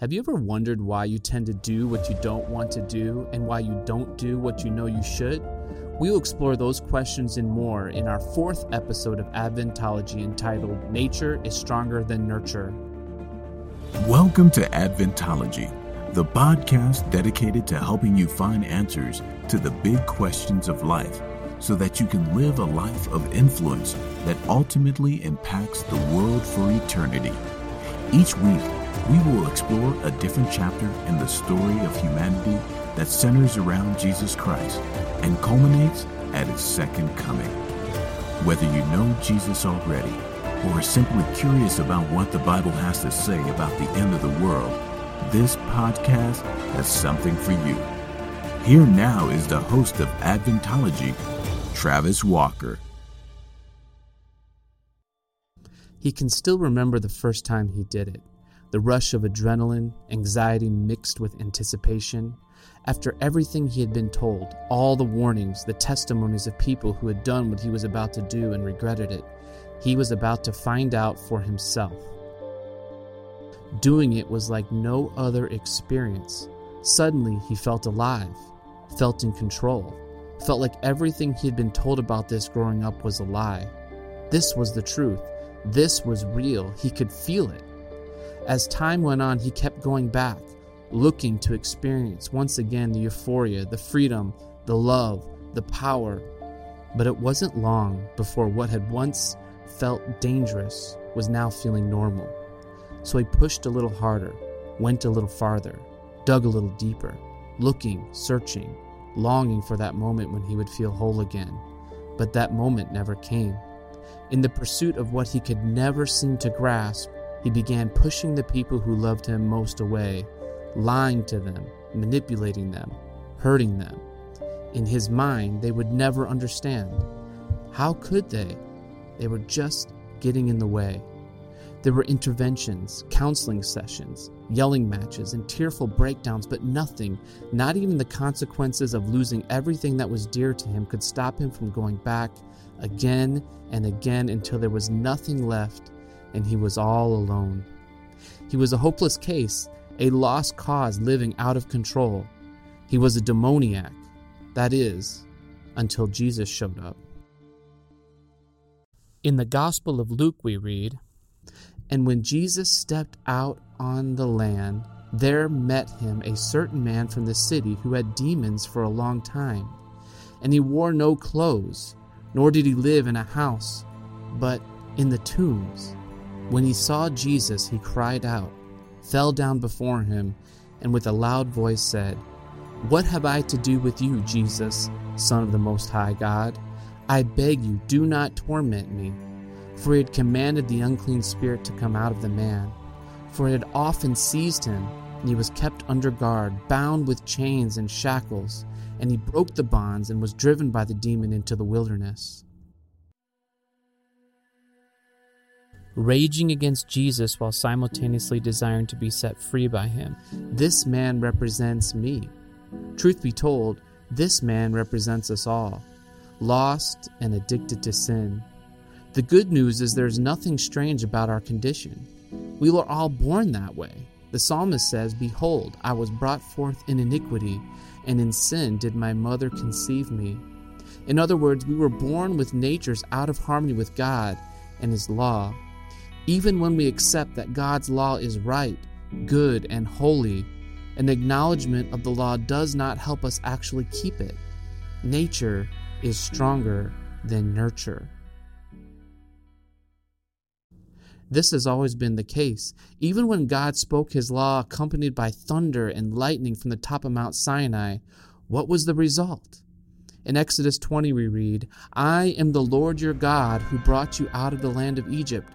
Have you ever wondered why you tend to do what you don't want to do and why you don't do what you know you should? We will explore those questions and more in our fourth episode of Adventology entitled Nature is Stronger Than Nurture. Welcome to Adventology, the podcast dedicated to helping you find answers to the big questions of life so that you can live a life of influence that ultimately impacts the world for eternity. Each week, we will explore a different chapter in the story of humanity that centers around Jesus Christ and culminates at his second coming. Whether you know Jesus already or are simply curious about what the Bible has to say about the end of the world, this podcast has something for you. Here now is the host of Adventology, Travis Walker. He can still remember the first time he did it the rush of adrenaline, anxiety mixed with anticipation. After everything he had been told, all the warnings, the testimonies of people who had done what he was about to do and regretted it, he was about to find out for himself. Doing it was like no other experience. Suddenly, he felt alive, felt in control, felt like everything he had been told about this growing up was a lie. This was the truth. This was real. He could feel it. As time went on, he kept going back, looking to experience once again the euphoria, the freedom, the love, the power. But it wasn't long before what had once felt dangerous was now feeling normal. So he pushed a little harder, went a little farther, dug a little deeper, looking, searching, longing for that moment when he would feel whole again. But that moment never came. In the pursuit of what he could never seem to grasp, he began pushing the people who loved him most away, lying to them, manipulating them, hurting them. In his mind, they would never understand. How could they? They were just getting in the way. There were interventions, counseling sessions, yelling matches, and tearful breakdowns, but nothing, not even the consequences of losing everything that was dear to him, could stop him from going back again and again until there was nothing left and he was all alone. He was a hopeless case, a lost cause living out of control. He was a demoniac, that is, until Jesus showed up. In the Gospel of Luke, we read, And when Jesus stepped out on the land, there met him a certain man from the city who had demons for a long time. And he wore no clothes, nor did he live in a house, but in the tombs. When he saw Jesus, he cried out, fell down before him, and with a loud voice said, What have I to do with you, Jesus, Son of the Most High God? I beg you, do not torment me. For he had commanded the unclean spirit to come out of the man. For it had often seized him, and he was kept under guard, bound with chains and shackles, and he broke the bonds and was driven by the demon into the wilderness. Raging against Jesus while simultaneously desiring to be set free by him. This man represents me. Truth be told, this man represents us all, lost and addicted to sin. The good news is there's nothing strange about our condition. We were all born that way. The psalmist says, Behold, I was brought forth in iniquity, and in sin did my mother conceive me. In other words, we were born with natures out of harmony with God and His law. Even when we accept that God's law is right, good, and holy, an acknowledgement of the law does not help us actually keep it. Nature is stronger than nurture. This has always been the case. Even when God spoke his law accompanied by thunder and lightning from the top of Mount Sinai, what was the result? In Exodus 20, we read, I am the Lord your God who brought you out of the land of Egypt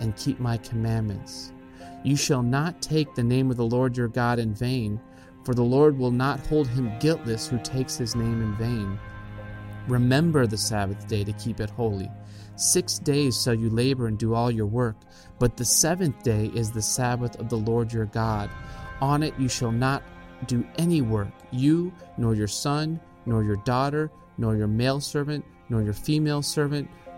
and keep my commandments. You shall not take the name of the Lord your God in vain, for the Lord will not hold him guiltless who takes his name in vain. Remember the Sabbath day to keep it holy. Six days shall you labor and do all your work, but the seventh day is the Sabbath of the Lord your God. On it you shall not do any work, you, nor your son, nor your daughter, nor your male servant, nor your female servant,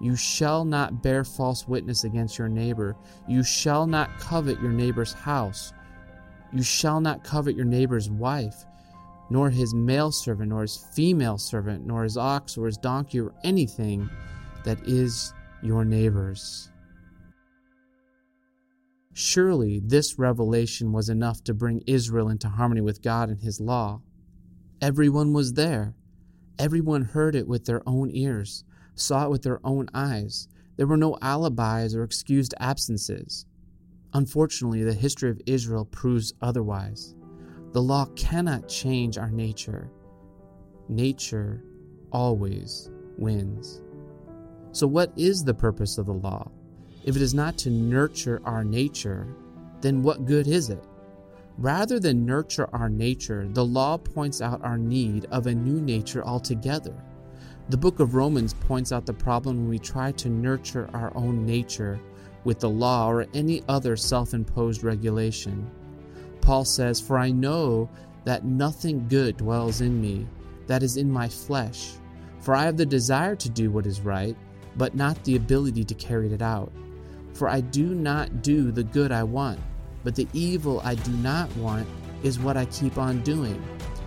You shall not bear false witness against your neighbor. You shall not covet your neighbor's house. You shall not covet your neighbor's wife, nor his male servant, nor his female servant, nor his ox or his donkey, or anything that is your neighbor's. Surely this revelation was enough to bring Israel into harmony with God and His law. Everyone was there. Everyone heard it with their own ears, saw it with their own eyes. There were no alibis or excused absences. Unfortunately, the history of Israel proves otherwise. The law cannot change our nature. Nature always wins. So, what is the purpose of the law? If it is not to nurture our nature, then what good is it? Rather than nurture our nature, the law points out our need of a new nature altogether. The book of Romans points out the problem when we try to nurture our own nature with the law or any other self imposed regulation. Paul says, For I know that nothing good dwells in me, that is in my flesh. For I have the desire to do what is right, but not the ability to carry it out. For I do not do the good I want, but the evil I do not want is what I keep on doing.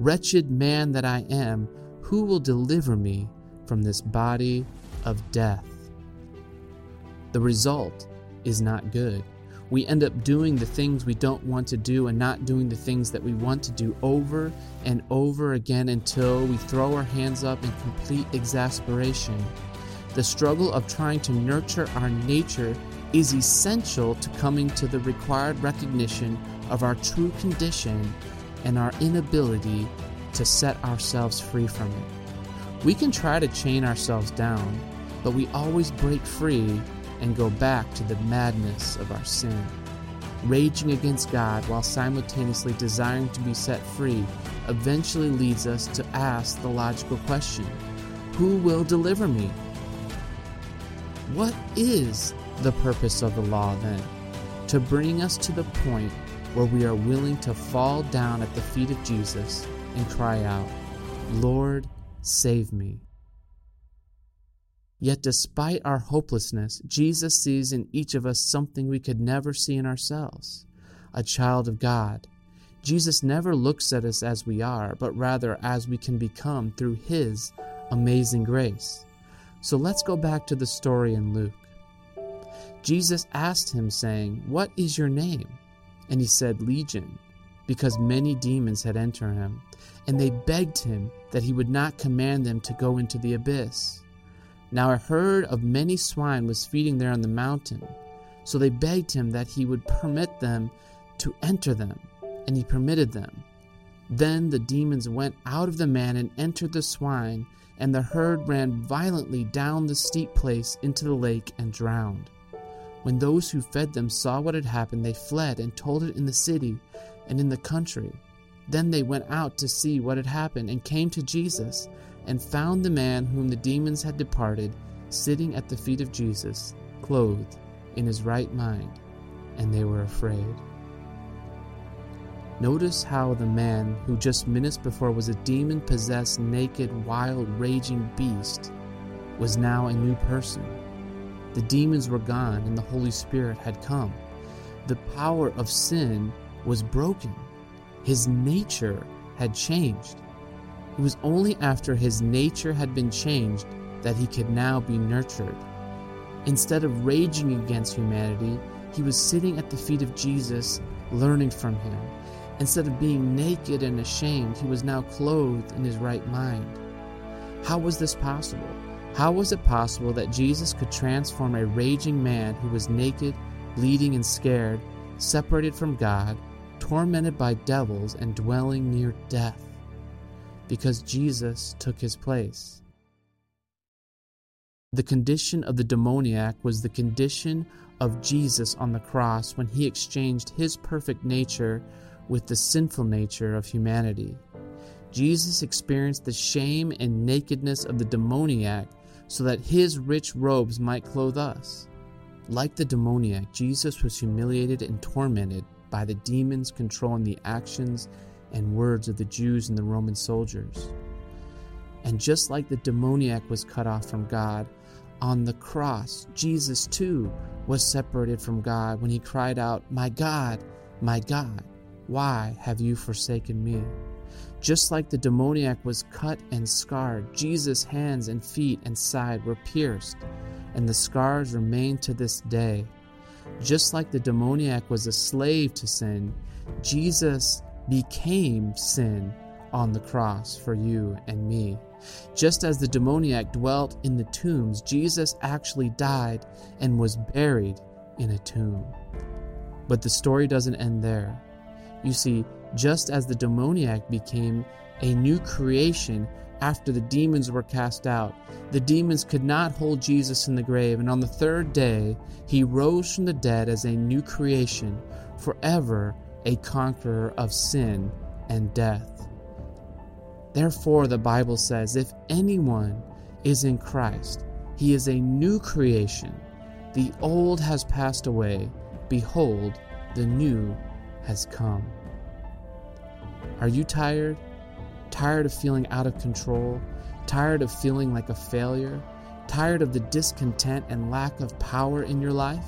Wretched man that I am, who will deliver me from this body of death? The result is not good. We end up doing the things we don't want to do and not doing the things that we want to do over and over again until we throw our hands up in complete exasperation the struggle of trying to nurture our nature is essential to coming to the required recognition of our true condition and our inability to set ourselves free from it. We can try to chain ourselves down, but we always break free and go back to the madness of our sin. Raging against God while simultaneously desiring to be set free eventually leads us to ask the logical question Who will deliver me? What is the purpose of the law then? To bring us to the point where we are willing to fall down at the feet of Jesus and cry out, Lord, save me. Yet, despite our hopelessness, Jesus sees in each of us something we could never see in ourselves a child of God. Jesus never looks at us as we are, but rather as we can become through His amazing grace. So let's go back to the story in Luke. Jesus asked him, saying, What is your name? And he said, Legion, because many demons had entered him. And they begged him that he would not command them to go into the abyss. Now a herd of many swine was feeding there on the mountain. So they begged him that he would permit them to enter them. And he permitted them. Then the demons went out of the man and entered the swine and the herd ran violently down the steep place into the lake and drowned. When those who fed them saw what had happened, they fled and told it in the city and in the country. Then they went out to see what had happened and came to Jesus and found the man whom the demons had departed sitting at the feet of Jesus, clothed in his right mind, and they were afraid. Notice how the man who just minutes before was a demon possessed, naked, wild, raging beast was now a new person. The demons were gone and the Holy Spirit had come. The power of sin was broken. His nature had changed. It was only after his nature had been changed that he could now be nurtured. Instead of raging against humanity, he was sitting at the feet of Jesus, learning from him. Instead of being naked and ashamed, he was now clothed in his right mind. How was this possible? How was it possible that Jesus could transform a raging man who was naked, bleeding, and scared, separated from God, tormented by devils, and dwelling near death? Because Jesus took his place. The condition of the demoniac was the condition of Jesus on the cross when he exchanged his perfect nature with the sinful nature of humanity. Jesus experienced the shame and nakedness of the demoniac so that his rich robes might clothe us. Like the demoniac, Jesus was humiliated and tormented by the demons controlling the actions and words of the Jews and the Roman soldiers. And just like the demoniac was cut off from God, on the cross, Jesus too was separated from God when he cried out, My God, my God, why have you forsaken me? Just like the demoniac was cut and scarred, Jesus' hands and feet and side were pierced, and the scars remain to this day. Just like the demoniac was a slave to sin, Jesus became sin on the cross for you and me. Just as the demoniac dwelt in the tombs, Jesus actually died and was buried in a tomb. But the story doesn't end there. You see, just as the demoniac became a new creation after the demons were cast out, the demons could not hold Jesus in the grave, and on the third day he rose from the dead as a new creation, forever a conqueror of sin and death. Therefore, the Bible says, if anyone is in Christ, he is a new creation. The old has passed away. Behold, the new has come. Are you tired? Tired of feeling out of control? Tired of feeling like a failure? Tired of the discontent and lack of power in your life?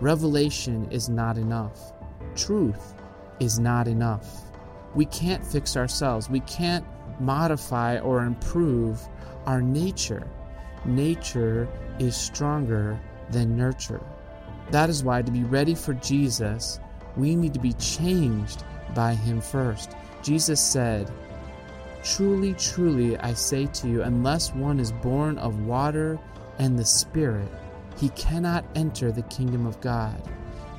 Revelation is not enough. Truth is not enough. We can't fix ourselves. We can't modify or improve our nature. Nature is stronger than nurture. That is why, to be ready for Jesus, we need to be changed by Him first. Jesus said, Truly, truly, I say to you, unless one is born of water and the Spirit, he cannot enter the kingdom of God.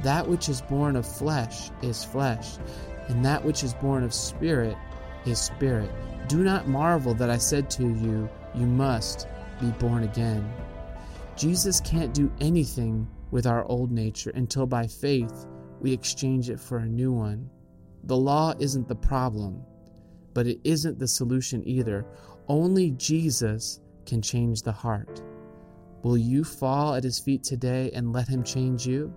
That which is born of flesh is flesh, and that which is born of spirit is spirit. Do not marvel that I said to you, You must be born again. Jesus can't do anything with our old nature until by faith we exchange it for a new one. The law isn't the problem, but it isn't the solution either. Only Jesus can change the heart. Will you fall at his feet today and let him change you?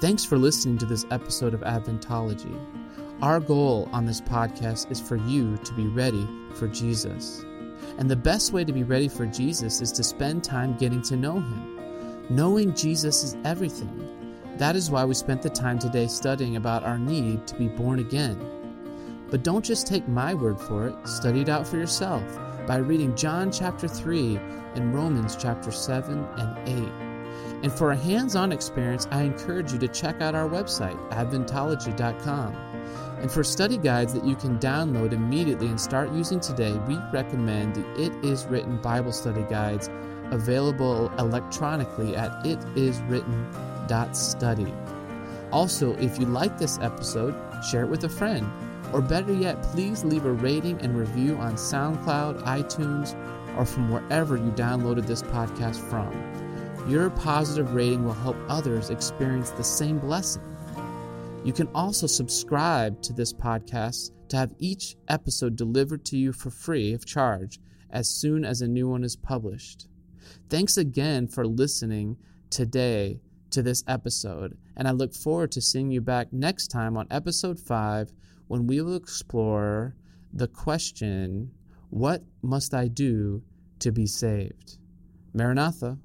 Thanks for listening to this episode of Adventology. Our goal on this podcast is for you to be ready for Jesus. And the best way to be ready for Jesus is to spend time getting to know Him. Knowing Jesus is everything. That is why we spent the time today studying about our need to be born again. But don't just take my word for it, study it out for yourself by reading John chapter 3 and Romans chapter 7 and 8. And for a hands on experience, I encourage you to check out our website, adventology.com. And for study guides that you can download immediately and start using today, we recommend the It Is Written Bible Study Guides available electronically at itiswritten.study. Also, if you like this episode, share it with a friend. Or better yet, please leave a rating and review on SoundCloud, iTunes, or from wherever you downloaded this podcast from. Your positive rating will help others experience the same blessing. You can also subscribe to this podcast to have each episode delivered to you for free of charge as soon as a new one is published. Thanks again for listening today to this episode, and I look forward to seeing you back next time on episode 5 when we will explore the question What must I do to be saved? Maranatha.